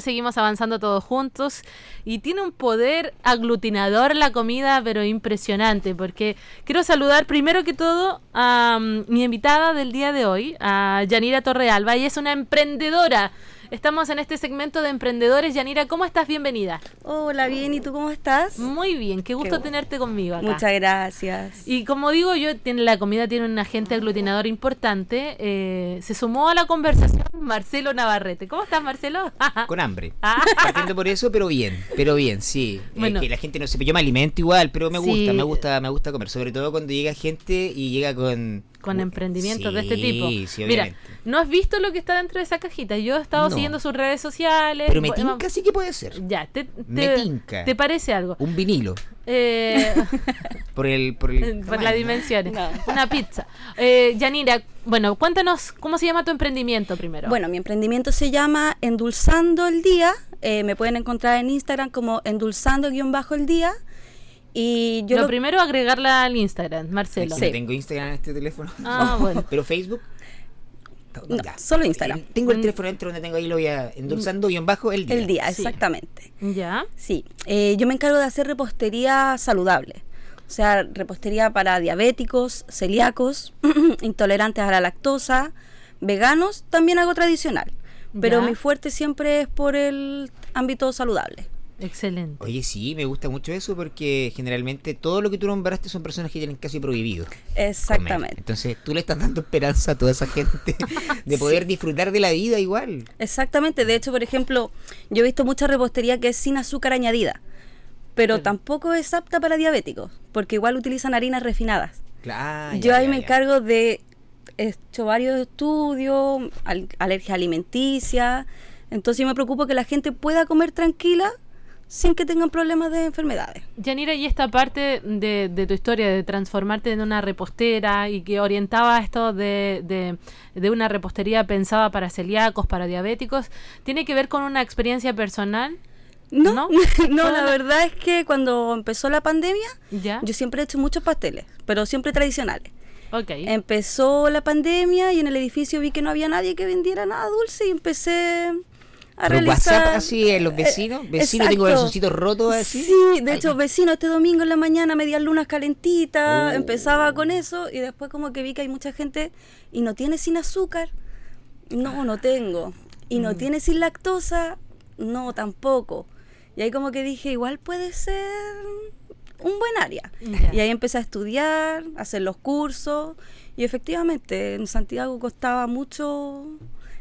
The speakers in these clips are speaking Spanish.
seguimos avanzando todos juntos y tiene un poder aglutinador la comida, pero impresionante, porque quiero saludar primero que todo a mm, mi invitada del día de hoy, a Yanira Torrealba, y es una emprendedora Estamos en este segmento de emprendedores. Yanira, ¿cómo estás? Bienvenida. Hola, bien. ¿Y tú cómo estás? Muy bien. Qué gusto tenerte conmigo acá. Muchas gracias. Y como digo yo, tiene, la comida tiene un agente aglutinador importante. Eh, se sumó a la conversación Marcelo Navarrete. ¿Cómo estás, Marcelo? Con hambre. Ah. Partiendo por eso, pero bien. Pero bien, sí. Bueno. que la gente no se... Yo me alimento igual, pero me gusta, me gusta, me gusta comer. Sobre todo cuando llega gente y llega con con emprendimientos de este tipo. Mira, no has visto lo que está dentro de esa cajita. Yo he estado siguiendo sus redes sociales. Pero me tinca sí que puede ser. Ya, te, te, ¿Te parece algo? Un vinilo. Eh, por el por, el por las dimensiones. Una pizza. Eh, Yanira, bueno, cuéntanos cómo se llama tu emprendimiento primero. Bueno, mi emprendimiento se llama Endulzando el Día. Eh, me pueden encontrar en Instagram como endulzando-el día. Y yo lo, primero agregarla al Instagram, Marcelo. Sí. Tengo Instagram en este teléfono. Ah, bueno. Pero Facebook. No, solo Instagram. Tengo el mm. teléfono dentro donde tengo ahí lo voy a endulzando guion bajo el día. El día, exactamente. ¿Ya? Sí. Eh, yo me encargo de hacer repostería saludable. O sea, repostería para diabéticos, celíacos, intolerantes a la lactosa, veganos, también hago tradicional. Pero mi fuerte siempre es por el ámbito saludable. Excelente. Oye, sí, me gusta mucho eso porque generalmente todo lo que tú nombraste son personas que tienen casi prohibido. Exactamente. Entonces tú le estás dando esperanza a toda esa gente de poder disfrutar de la vida igual. Exactamente. De hecho, por ejemplo, yo he visto mucha repostería que es sin azúcar añadida, pero tampoco es apta para diabéticos porque igual utilizan harinas refinadas. Claro. Yo ahí me encargo de he hecho varios estudios, alergia alimenticia. Entonces yo me preocupo que la gente pueda comer tranquila sin que tengan problemas de enfermedades. Yanira, y esta parte de, tu historia de transformarte en una repostera y que orientaba esto de, de, una repostería pensada para celíacos, para diabéticos, ¿tiene que ver con una experiencia personal? No, no, la verdad es que cuando empezó la pandemia, yo siempre he hecho muchos pasteles, pero siempre tradicionales. Okay. Empezó la pandemia y en el edificio vi que no había nadie que vendiera nada dulce y empecé a WhatsApp así en los vecinos, vecinos tengo el rotos así. Sí, de hecho, vecino este domingo en la mañana, medias lunas calentitas, oh. empezaba con eso y después como que vi que hay mucha gente y no tiene sin azúcar. No, no tengo. Y no mm. tiene sin lactosa, no tampoco. Y ahí como que dije, igual puede ser un buen área. Y ahí empecé a estudiar, a hacer los cursos y efectivamente en Santiago costaba mucho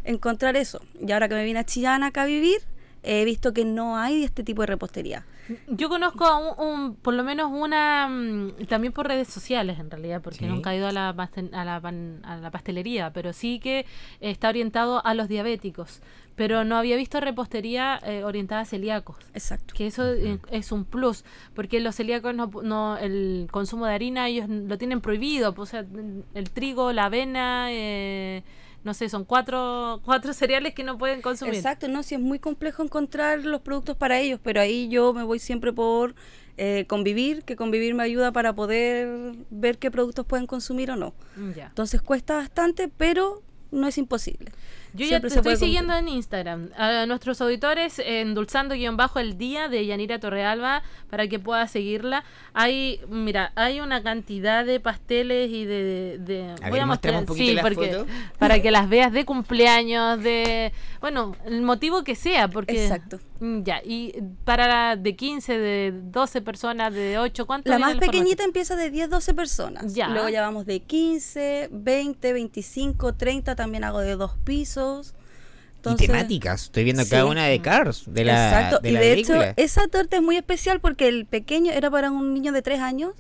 encontrar eso. Y ahora que me vine a Chillán acá a vivir, he visto que no hay este tipo de repostería. Yo conozco un, por lo menos una, mm, también por redes sociales en realidad, porque nunca he ido a la, a, la, a la pastelería, pero sí que está orientado a los diabéticos. Pero no había visto repostería eh, orientada a celíacos. Exacto. Que eso es un plus, porque los celíacos no, no, el consumo de harina ellos lo tienen prohibido, pues, o sea, el trigo, la avena, eh, no sé, son cuatro, cuatro cereales que no pueden consumir. Exacto, no, sí es muy complejo encontrar los productos para ellos, pero ahí yo me voy siempre por eh, convivir, que convivir me ayuda para poder ver qué productos pueden consumir o no. Entonces cuesta bastante, pero no es imposible. Yo ya te estoy siguiendo en Instagram. A nuestros auditores, endulzando-el día de Yanira Torrealba, para que pueda seguirla. Hay, mira, hay una cantidad de pasteles y de. voy a mostrar un sí, porque, para que las veas de cumpleaños, de. Bueno, el motivo que sea, porque. Exacto. Mm, ya, y para de 15, de 12 personas, de 8, ¿cuánto? La más pequeñita empieza de 10, 12 personas. Ya. Luego ya vamos de 15, 20, 25, 30, también hago de dos pisos. Y temáticas, estoy viendo cada una de Cars, de la Exacto, y de hecho esa torta es muy especial porque el pequeño era para un niño de 3 años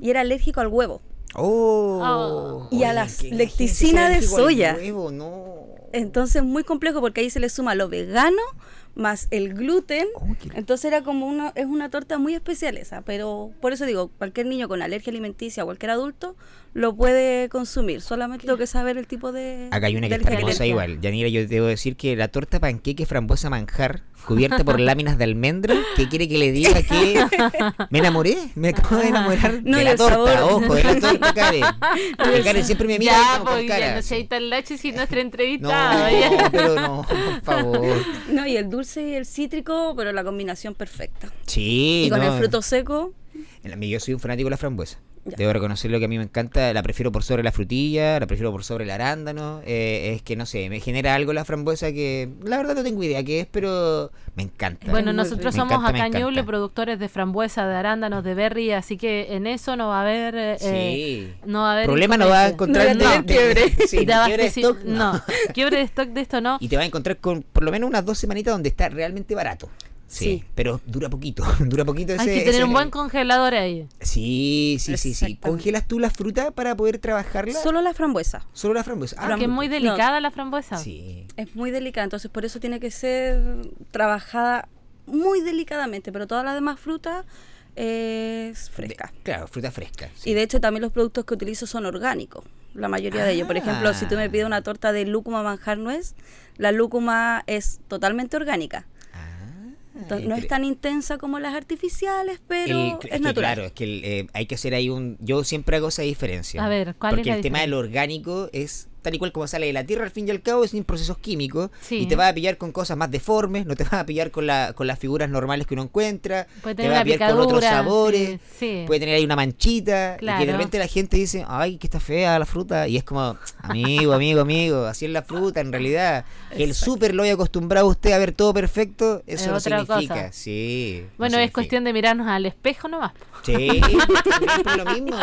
y era alérgico al huevo. Oh, oh. y a la lecticina de soya. Entonces muy complejo porque ahí se le suma lo vegano más el gluten. Oh, entonces era como una, es una torta muy especial esa, pero por eso digo, cualquier niño con alergia alimenticia, cualquier adulto, lo puede consumir. Solamente tengo que saber el tipo de. Acá hay una que está hermosa igual. Yanira, yo debo decir que la torta panqueque frambuesa manjar, cubierta por láminas de almendra, ¿qué quiere que le diga que me enamoré? Me acabo de enamorar no, de la torta, ojo, de la torta, Karen. Karen siempre me mira ya, pues, Ya, no sé, tan lache si nuestra entrevista. No, pero no, por favor. No, y el dulce y el cítrico, pero la combinación perfecta. Sí, y con no, el fruto seco, Yo soy un fanático de la frambuesa. Ya. Debo reconocer lo que a mí me encanta. La prefiero por sobre la frutilla, la prefiero por sobre el arándano. eh, es que no sé, me genera algo la frambuesa que la verdad no tengo idea qué es, pero me encanta. Bueno, nosotros. Me somos encanta, acá Ñuble productores de frambuesa, de arándanos, de berry, así que en eso no va a haber... eh, eh, Sí. no va a haber Problema no va a encontrar No va quiebre. sí, de quiebre stock, no. quiebre de stock de esto no. Y te vas a encontrar con por lo menos unas dos semanitas donde está realmente barato. Sí, Sí. pero dura poquito, dura poquito ese... Hay que tener ese- un buen congelador ahí. Sí, sí, sí, sí. ¿Congelas tú la fruta para poder trabajarla? solo la frambuesa. Solo la frambuesa. Ah, Porque es muy no. delicada la frambuesa. Sí. Es muy delicada, entonces por eso tiene que ser trabajada muy delicadamente, pero todas las demás frutas es fresca. De- claro, fruta fresca. sí. Y de hecho también los productos que utilizo son orgánicos, la mayoría de ellos. Por ejemplo, si tú me pides una torta de lúcuma manjar nuez, la lúcuma es totalmente orgánica. Entonces, no es entre- tan intensa como las artificiales, pero el- es, que, natural. Claro, es que el, eh, hay que hacer ahí un... Yo siempre hago esa diferencia. A ver, ¿cuál es Porque la el tema del orgánico es tal y cual como sale de la tierra, al fin y al cabo, es sin procesos químicos. Sí. Y te vas a pillar con cosas más deformes, no te vas a pillar con, la, con las figuras normales que uno encuentra. Puede te vas a pillar con otros sabores. sí, sí. Puede tener ahí una manchita. Y que de Claro. repente la gente dice, ay, que está fea la fruta. Y es como, amigo, amigo, amigo, así es la fruta en realidad. Que el súper lo haya acostumbrado a usted a ver todo perfecto, eso Es no otra significa. cosa. Sí. no Bueno, es significa. cuestión de mirarnos al espejo nomás. Sí, siempre lo mismo.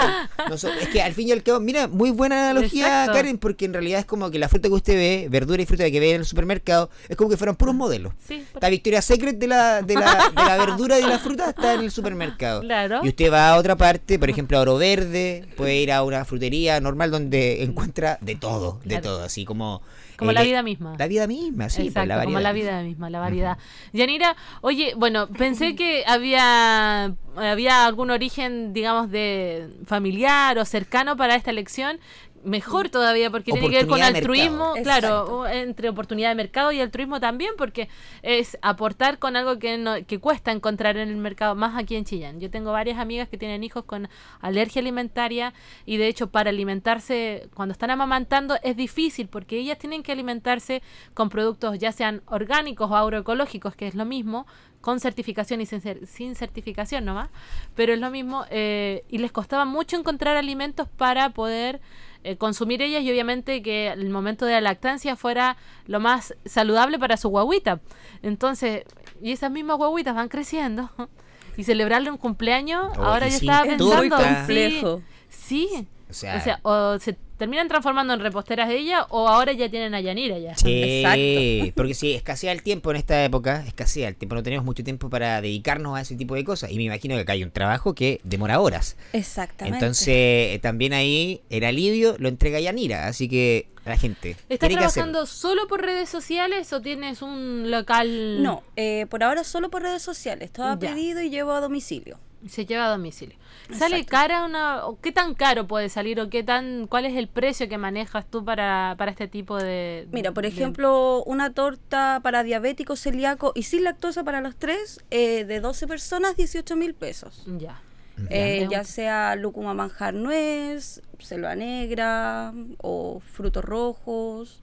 Es que al fin y al cabo, mira, muy buena analogía, Exacto. Karen, porque en realidad es como que la fruta que usted ve, verdura y fruta que ve en el supermercado, es como que fueran puros modelos. Sí, por- La Victoria Secret de la, de, la, de la verdura y de la fruta está en el supermercado. Claro. Y usted va a otra parte, por ejemplo a Oro Verde, puede ir a una frutería normal donde encuentra de todo, de Claro. todo, así como... Como eh, la vida misma. La vida misma, sí, Exacto, la como la vida misma, la variedad. Yanira, oye, bueno, pensé que había, había algún origen, digamos, de familiar o cercano para esta elección. Mejor todavía, porque tiene que ver con altruismo, claro, entre oportunidad de mercado y altruismo también, porque es aportar con algo que, no, que cuesta encontrar en el mercado, más aquí en Chillán. Yo tengo varias amigas que tienen hijos con alergia alimentaria y de hecho para alimentarse, cuando están amamantando, es difícil porque ellas tienen que alimentarse con productos ya sean orgánicos o agroecológicos, que es lo mismo, con certificación y sin, cer- sin certificación nomás, pero es lo mismo, eh, y les costaba mucho encontrar alimentos para poder eh, consumir ellas y obviamente que el momento de la lactancia fuera lo más saludable para su guaguita. Entonces, y esas mismas guaguitas van creciendo y celebrarle un cumpleaños, Oh, ahora yo sin estaba pensando, sí, complejo. sí, O sea, o sea, o se terminan transformando en reposteras de ella o ahora ya tienen a Yanira ya. Sí, Exacto. porque si escasea el tiempo en esta época, escasea el tiempo, no tenemos mucho tiempo para dedicarnos a ese tipo de cosas. Y me imagino que acá hay un trabajo que demora horas. Exactamente. Entonces, eh, también ahí el alivio lo entrega Yanira, así que la gente ¿Estás tiene que hacerlo. trabajando solo por redes sociales o tienes un local? No, eh, por ahora solo por redes sociales. Todo a Ya. pedido y llevo a domicilio. Se lleva a domicilio. ¿Sale Exacto. cara una, o qué tan caro puede salir o qué tan, cuál es el precio que manejas tú para, para este tipo de... Mira, por de- ejemplo, una torta para diabético, celíaco y sin lactosa para los tres, eh, de 12 personas, 18 mil pesos. Ya. Eh, Ya. ya sea lúcuma manjar nuez, selva negra o frutos rojos.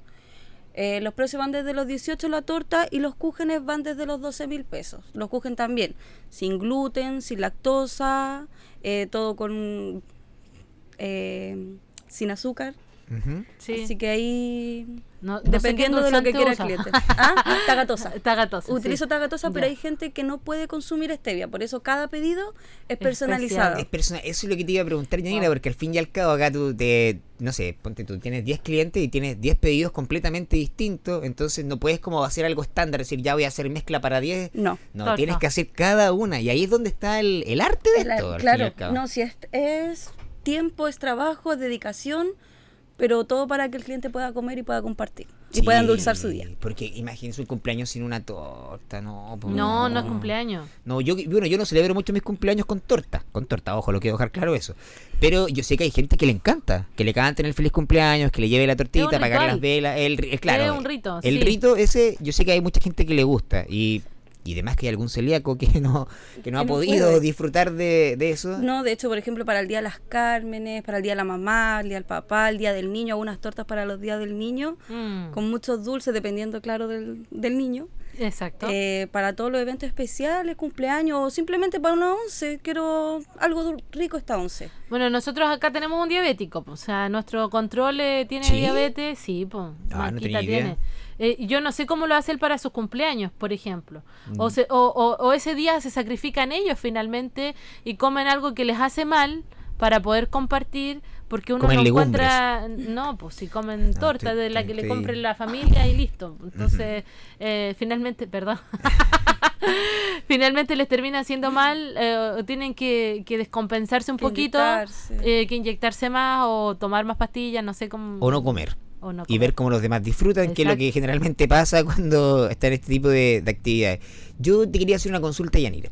Eh, los precios van desde los 18 la torta y los cúgenes van desde los 12 mil pesos. Los cúgenes también, sin gluten, sin lactosa, eh, todo con eh, sin azúcar. Sí. Así que ahí, No- no sé qué dependiendo de lo que quiera el cliente. Ah, tagatosa. Tagatosa, Utilizo sí. tagatosa, pero Ya. hay gente que no puede consumir stevia, por eso cada pedido es personalizado. Es personal, eso es lo que te iba a preguntar, Yanira, porque al fin y al cabo acá tú te, no sé, ponte tú, tienes 10 clientes y tienes 10 pedidos completamente distintos, entonces no puedes como hacer algo estándar, decir ya voy a hacer mezcla para 10. No. No, tienes que hacer cada una y ahí es donde está el, el arte de La- esto. al fin y claro, al cabo. no, si es, es tiempo, es trabajo, es dedicación, pero todo para que el cliente pueda comer y pueda compartir y pueda endulzar su día. Porque imagínense un cumpleaños sin una torta, no. No, no es cumpleaños. No, yo, bueno, yo no celebro mucho mis cumpleaños con torta. Con torta, ojo, lo quiero dejar claro eso. Pero yo sé que hay gente que le encanta. Que le canten el feliz cumpleaños, que le lleve la tortita, ritual. las velas. El, claro, Es un rito, El sí. rito ese, yo sé que hay mucha gente que le gusta. Y, y además que hay algún celíaco que no, que no ha no podido puede. disfrutar de, de eso. No, de hecho, por ejemplo, para el Día de las Cármenes, para el Día de la Mamá, el Día del Papá, el Día del Niño, algunas tortas para los días del niño, Mm. con muchos dulces, dependiendo, claro, del, del niño. Exacto. Eh, para todos los eventos especiales, cumpleaños o simplemente para una once. Quiero algo rico esta once. Bueno, nosotros acá tenemos un diabético, po, o sea, nuestro control eh, tiene ¿Sí? diabetes, sí, pues, Ah, no tenía idea. Yo no sé cómo lo hace él para sus cumpleaños, por ejemplo. Mm. O, se- o, o- o ese día se sacrifican ellos finalmente y comen algo que les hace mal para poder compartir, porque uno Comen no legumbres. encuentra, no, pues si comen torta te- de la te- que le compre la familia y listo. Entonces, eh, finalmente, perdón. finalmente les termina haciendo mal, eh, o tienen que, que descompensarse un Que poquito, inyectarse. eh, que inyectarse más o tomar más pastillas, no sé cómo. O no comer. O no y ver cómo los demás disfrutan, que es lo que generalmente pasa cuando está en este tipo de, de actividades. Yo te quería hacer una consulta, Yanira.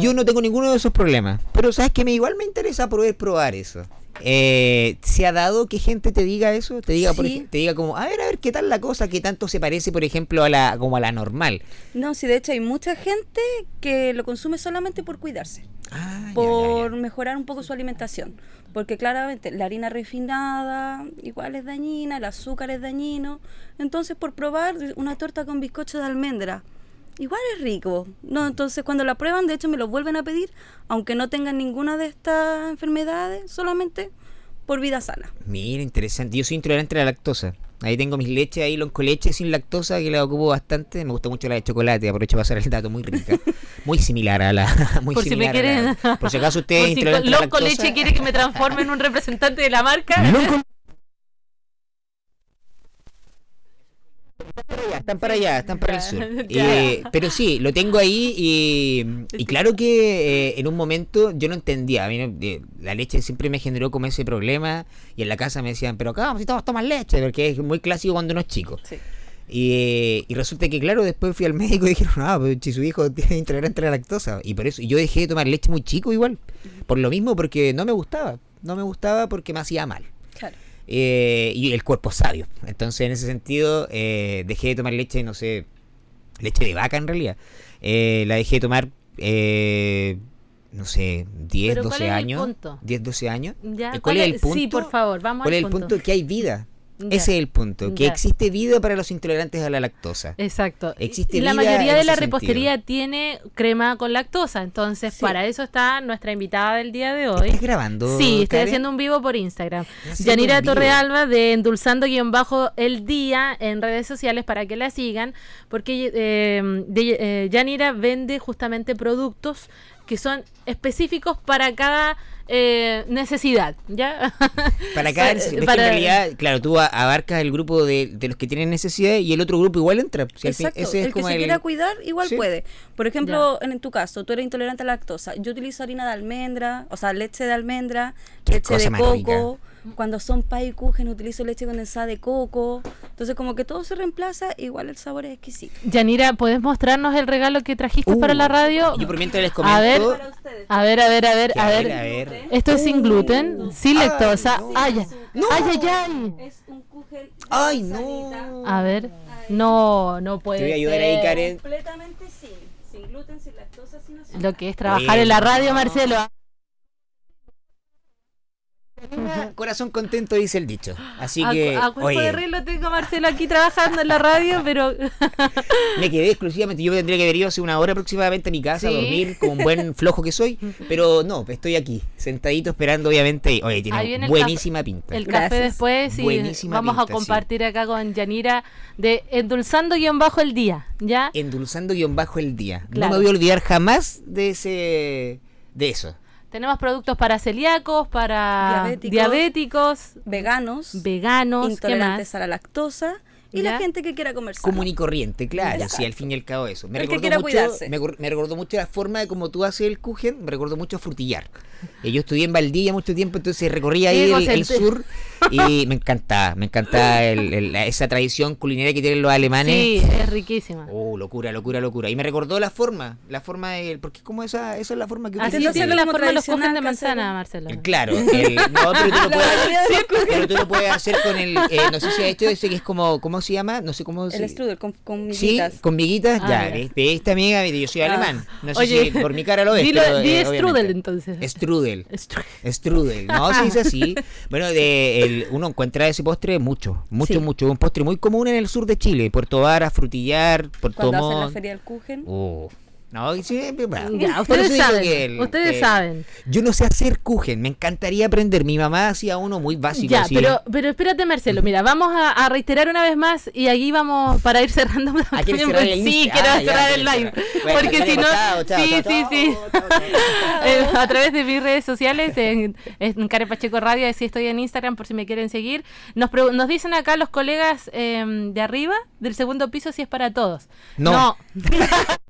Yo no tengo ninguno de esos problemas, pero sabes que me igual me interesa poder probar eso. Eh, ¿Se ha dado que gente te diga eso? Te diga, por te diga como, a ver, a ver, ¿qué tal la cosa? ¿Qué tanto se parece, por ejemplo, a la como a la normal? No, sí, de hecho hay mucha gente que lo consume solamente por cuidarse. Ah, ya, por ya, ya. mejorar un poco su alimentación. Porque claramente la harina refinada igual es dañina, el azúcar es dañino. Entonces, por probar una torta con bizcocho de almendra, igual es rico. No, entonces cuando la prueban, de hecho me lo vuelven a pedir, aunque no tengan ninguna de estas enfermedades, solamente por vida sana. Mira, interesante. Yo soy intolerante a la lactosa. Ahí tengo mis leches, ahí con leche sin lactosa, que la ocupo bastante. Me gusta mucho la de chocolate, aprovecho para pasar el dato, muy rica. Muy similar a la... Muy Por si me similar a la- quieren. Por si acaso usted Por si lactosa. Leche quiere que me transforme en un representante de la marca. Loco- Están para allá, están para el sur. Eh, pero sí, lo tengo ahí y, y claro que eh, en un momento yo no entendía. A mí eh, la leche siempre me generó como ese problema y en la casa me decían, pero acá si todos toman leche, porque es muy clásico cuando uno es chico. Y, y resulta que, claro, después fui al médico y dijeron, ah, pues si su hijo tiene intolerante a la lactosa. Y por eso y yo dejé de tomar leche muy chico igual. Por lo mismo, porque no me gustaba. No me gustaba porque me hacía mal. Claro. Eh, y el cuerpo es sabio. Entonces, en ese sentido, eh, dejé de tomar leche, no sé, leche de vaca en realidad. Eh, la dejé de tomar, eh, no sé, 10, Pero ¿cuál 12 es el años. punto? 10, 12 años. Ya, Eh, ¿Cuál es el punto? Sí, por favor, vamos ¿Cuál al es el punto. punto? Que hay vida. Ese es el punto. Que existe vida para los intolerantes a la lactosa. Exacto. Existe y la vida mayoría de la sentido. repostería tiene crema con lactosa, entonces Sí. para eso está nuestra invitada del día de hoy. ¿Estás grabando? Sí, estoy Karen? haciendo un vivo por Instagram. Haciendo Yanira. Torrealba de Endulzando guion bajo el día en redes sociales para que la sigan, porque eh, de- eh, Yanira vende justamente productos que son específicos para cada eh, necesidad, ¿ya? Para cada que en realidad, claro, tú abarcas el grupo de, de los que tienen necesidad y el otro grupo igual entra. Si fin- Exacto, ese es el que como se el- quiera cuidar igual Sí. puede. Por ejemplo, en, tu caso, tú eres intolerante a la lactosa. Yo utilizo harina de almendra, o sea, leche de almendra, Qué leche de coco. Cuando son pie y kuchen utilizo leche condensada de coco. Entonces, como que todo se reemplaza, igual el sabor es exquisito. Yanira, ¿puedes mostrarnos el regalo que trajiste Uh, para la radio? Yo por mientras les comento. A ver, Para ustedes. a ver, a ver, a ver, a ver. a ver. Esto es sin gluten, sin Ay, lactosa. no. Ay, ay, ay, ay, ay. Es un kuchen Ay, no. A ver. No, no puede Te voy a ayudar ahí. Karen. Completamente sin, sin gluten, sin lactosa, sin azúcar. Lo que es trabajar en la radio, no. Corazón contento dice el dicho. Así A, que, a cuerpo oye, de rey lo tengo a Marcelo aquí trabajando en la radio, pero me quedé exclusivamente. Yo tendría que haber ido hace una hora aproximadamente a mi casa Sí. a dormir como un buen flojo que soy. Pero no, estoy aquí, sentadito esperando, obviamente. Oye, tiene buenísima pinta. el café Gracias. después y Buenísima vamos a sí. compartir acá con Yanira de Endulzando guion bajo el día, ¿ya? Endulzando guion bajo el día. Claro. No me voy a olvidar jamás de ese. de eso. Tenemos productos para celíacos, para Diabéticos. diabéticos, Veganos, veganos, ¿qué intolerantes a la lactosa y ¿Ya? la gente que quiera comer sano. Común y corriente, claro, Exacto. sí, al fin y al cabo eso. Me El que recordó, quiera mucho, cuidarse. me, recordó mucho la forma de como tú haces el kuchen, me recordó mucho a frutillar. Eh, yo estudié en Valdivia mucho tiempo, entonces recorría ahí el, sur y me encantaba, me encantaba el- esa tradición culinaria que tienen los alemanes. Sí, es riquísima. Oh, locura, locura, locura. Y me recordó la forma, la forma de... Porque como esa, esa es la forma que Así utilizan. tiene hacerlo la forma de los de manzana, casero. Marcelo. El- Claro, el- no, pero tú lo puedes, mayoría de los pero tú lo puedes hacer con el, eh, no sé si has hecho ese que es como, ¿cómo ¿cómo se llama? No sé cómo El se strudel con, con Sí, miguitas. con miguitas, Ah, ya, de, de esta amiga, yo soy Ah. alemán. No sé Oye, si por mi cara lo es, dilo- pero, di eh, strudel, entonces. Strudel. Stru- Strudel, no se dice así. Bueno, de el- uno encuentra ese postre mucho, mucho, Sí. mucho. Un postre muy común en el sur de Chile, Puerto Vara, Frutillar, Puerto Cuando hacen la Montt. feria del Kuchen. Uh, no, y sí, bueno, Ya, por ustedes saben, que el- ustedes que- saben. Yo no sé hacer kuchen, me encantaría aprender. Mi mamá hacía uno muy básico. Ya, así. pero, pero espérate, Marcelo. Mira, vamos a, a reiterar una vez más y aquí vamos para ir cerrando. Ah, ¿quieres también, cerrar pues, el sí, quiero Ah, ya, cerrar el live. Bueno, porque si no. chao, sí, chao, sí, sí. Eh, a través de mis redes sociales, en, en Care Pacheco Radio, así estoy en Instagram por si me quieren seguir. Nos, nos dicen acá los colegas eh, de arriba, del segundo piso, si es para todos. No.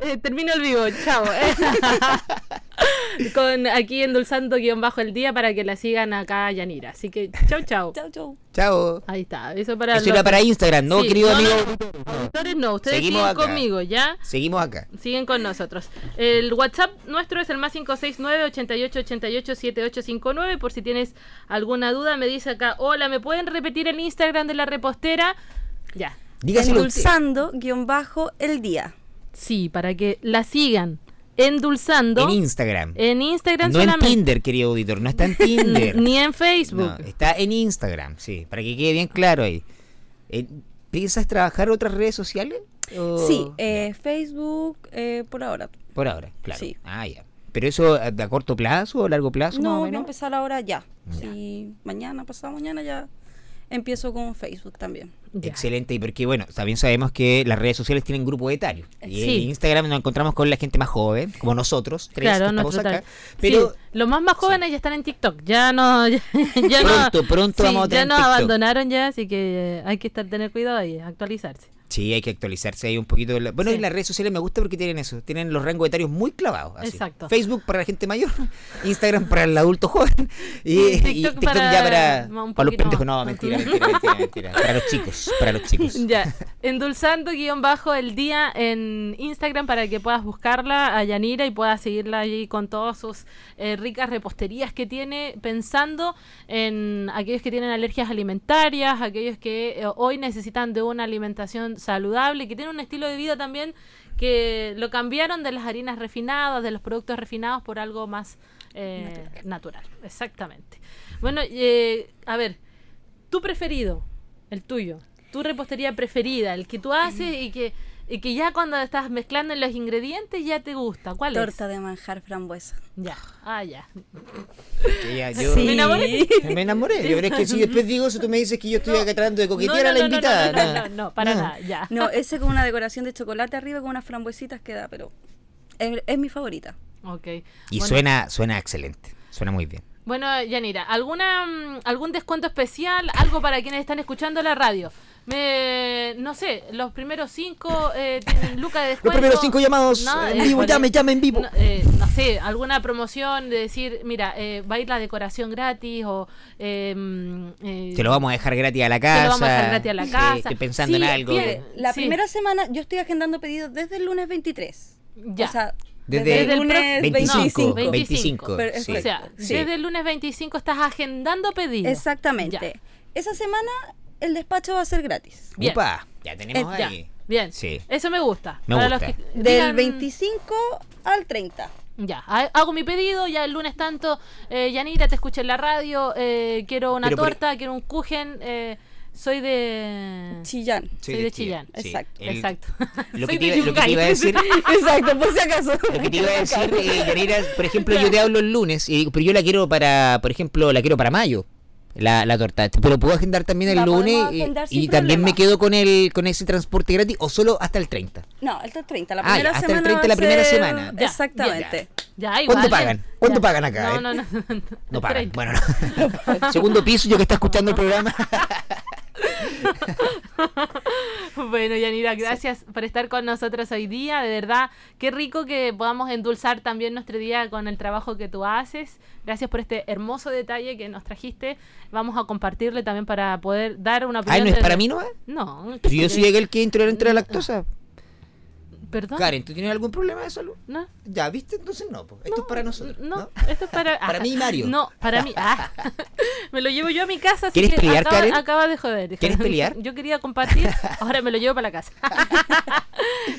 Eh, termino el vivo, chao. Con aquí endulzando guion bajo el día para que la sigan acá Yanira. Así que chau, chau. Chau, chau. Chao. Ahí está. Eso para Eso los era para Instagram, ¿no, Sí, querido no, amigo? no, auditores no, ustedes Seguimos siguen acá. conmigo, ¿ya? Seguimos acá. Siguen con nosotros. El WhatsApp nuestro es el más 569 88 88 7859 por si tienes alguna duda me dice acá, "Hola, ¿me pueden repetir el Instagram de la repostera?" Ya. Dígaselo. Endulzando guion bajo el día. Sí, para que la sigan endulzando En Instagram. en Instagram no en. Tinder, querido auditor, no está en Tinder. Ni en Facebook. No, está en Instagram, sí, para que quede bien claro ahí. Eh, ¿Piensas trabajar otras redes sociales? O- Sí, eh, Facebook eh, por ahora. Por ahora, claro. sí. Ah, ya. ¿Pero eso a a corto plazo o a largo plazo? No, voy a empezar ahora ya. Ya. Sí, mañana, pasado mañana ya empiezo con Facebook también. Ya. Excelente, y porque bueno, también sabemos que las redes sociales tienen grupo etario. Y Sí. en Instagram nos encontramos con la gente más joven, como nosotros, tres Claro, que estamos acá. tal- Pero Sí, los más más jóvenes ya están en TikTok. Ya no, ya, ya no- Pronto, pronto sí, vamos a ya tener nos TikTok. abandonaron ya, así que hay que estar tener cuidado ahí, actualizarse. Sí, hay que actualizarse ahí un poquito. la- Bueno, Sí. y las redes sociales me gusta porque tienen eso, tienen los rangos etarios muy clavados. así. Exacto. Facebook para la gente mayor, Instagram para el adulto joven y, Y y TikTok para- ya para, para los pendejos. No, mentira, mentira, mentira, mentira. Para los chicos, para los chicos. Ya, endulzando guion bajo el día en Instagram para que puedas buscarla a Yanira y puedas seguirla allí con todas sus eh, ricas reposterías que tiene, pensando en aquellos que tienen alergias alimentarias, aquellos que eh, hoy necesitan de una alimentación saludable, que tienen un estilo de vida también que lo cambiaron de las harinas refinadas, de los productos refinados por algo más eh, natural. Exactamente. Bueno, eh, a ver, tu preferido, el tuyo, tu repostería preferida, el que tú haces y que, y que ya cuando estás mezclando los ingredientes ya te gusta. ¿Cuál Torta de manjar frambuesa. es? Ya, ah, ya. Ya, yo- Sí. Me enamoré. Me enamoré. Yo creo que si después digo eso, tú me dices que yo estoy acá tratando de coquetear No, a la no, no, no, invitada. No, no, no, no, para No. nada, ya. No, ese con una decoración de chocolate arriba con unas frambuesitas queda, pero es, es mi favorita. Ok. Y Bueno, suena, suena excelente. Suena muy bien. Bueno, Yanira, ¿alguna, mm, ¿algún descuento especial? ¿Algo para quienes están escuchando la radio? Me, no sé, los primeros cinco eh, tienen lucas de Los descuento. primeros cinco llamados No, en vivo, llame, llame en vivo. No, eh, no sé, alguna promoción de decir, mira, eh, va a ir la decoración gratis o... eh, mm, eh, Te lo vamos a dejar gratis a la casa. lo vamos a dejar gratis a la casa. estoy pensando Sí, en algo. bien. La Sí. primera semana yo estoy agendando pedidos desde el lunes 23. Ya. O sea, Desde- el el lunes 25, 25. 25. Pero- sí. O sea, Sí. desde el lunes 25 estás agendando pedidos. Exactamente. Ya. Esa semana el despacho va a ser gratis. Bien. Upa, ya tenemos Eh, ya, ahí. Bien. Sí. Eso me gusta. Me Para gusta. Los que Del digan- 25 al 30. Ya, ha- hago mi pedido, ya el lunes tanto, eh, Yanira, te escuché en la radio, eh, quiero una Pero por- torta, quiero un kuchen, eh, soy de... Chillán. Soy de Chillán. Exacto, El- Exacto. Lo Soy que, te de iba, lo que te Yungay. iba a decir, Exacto, por si acaso. lo que te iba a decir, eh, Yanira, por ejemplo, yo te hablo el lunes, y digo, pero yo la quiero para, por ejemplo, la quiero para mayo. La, la torta, pero puedo agendar también el La lunes podemos y, y también me problema. quedo con el con ese transporte gratis o solo hasta el 30. No, hasta el 30. La Ah, ya, primera hasta el semana 30 va la primera ser- semana. Ya, Exactamente. Ya, igual, ¿Cuánto ya. pagan? ¿Cuánto Ya. pagan acá, No, eh? no, no. No pagan. 30. Bueno, no. Segundo piso, yo que está escuchando el programa. Bueno, Yanira, gracias por estar con nosotros hoy día. De verdad, qué rico que podamos endulzar también nuestro día con el trabajo que tú haces. Gracias por este hermoso detalle que nos trajiste. Vamos a compartirle también para poder dar una opinión. Ay, ¿no es para mí, no? No. Pero yo soy el que intolerante a la lactosa. ¿Perdón? Karen, ¿tú tienes algún problema de salud? ¿No? Ya, ¿viste? Entonces no, po. esto es para nosotros. No, ¿no? esto es para. Para mí y Mario. No, para mí. Ah, me lo llevo yo a mi casa. Así ¿Quieres que pelear, acaba, Karen? acaba de joder. ¿Quieres pelear? Yo quería compartir, ahora me lo llevo para la casa.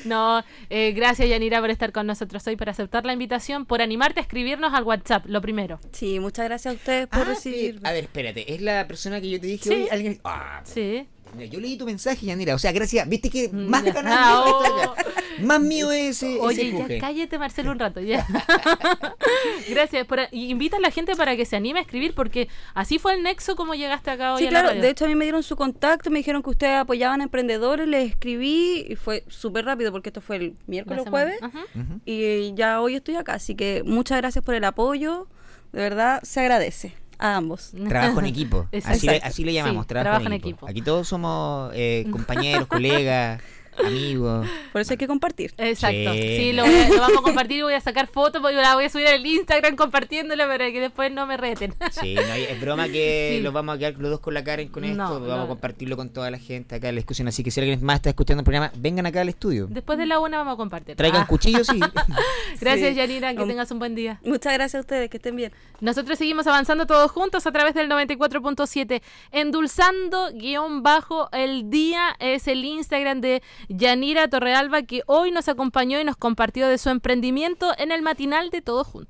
no, eh, gracias Yanira por estar con nosotros hoy, por aceptar la invitación, por animarte a escribirnos al WhatsApp, lo primero. Sí, muchas gracias a ustedes por Ah, recibirme. A ver, espérate, es la persona que yo te dije Sí. hoy. Alguien... Ah, Sí. yo leí tu mensaje, Yanira. O sea, gracias. ¿Viste que más ya. ganas Ah, Más mío es ese, Oye, ese ya cállate Marcelo un rato, ya. Gracias. Por, y invita a la gente para que se anime a escribir, porque así fue el nexo como llegaste acá hoy Sí, a la claro. radio. De hecho, a mí me dieron su contacto, me dijeron que ustedes apoyaban a emprendedores, les escribí y fue súper rápido porque esto fue el miércoles o jueves Ajá. Y ya hoy estoy acá. Así que muchas gracias por el apoyo. De verdad, se agradece a ambos. Trabajo en equipo. Así le, así le llamamos, Sí, trabajo, en, equipo. Aquí todos somos eh, compañeros, colegas, amigos. Por eso hay que compartir. Exacto. Sí. Sí, lo, voy a- lo vamos a compartir y voy a sacar fotos, porque la voy a subir al Instagram compartiéndola para que después no me reten. Sí, no, es broma que Sí. los vamos a quedar los dos con la Karen con esto. No, vamos no. a compartirlo con toda la gente acá en la discusión. Así que si alguien más está escuchando el programa, vengan acá al estudio. Después de la una vamos a compartir. Traigan Ah. cuchillos y. Gracias, Sí. Yanira, que Um, tengas un buen día. Muchas gracias a ustedes, que estén bien. Nosotros seguimos avanzando todos juntos a través del 94.7. Endulzando guion bajo el día es el Instagram de Yanira Torrealba que hoy nos acompañó y nos compartió de su emprendimiento en el matinal de Todos Juntos.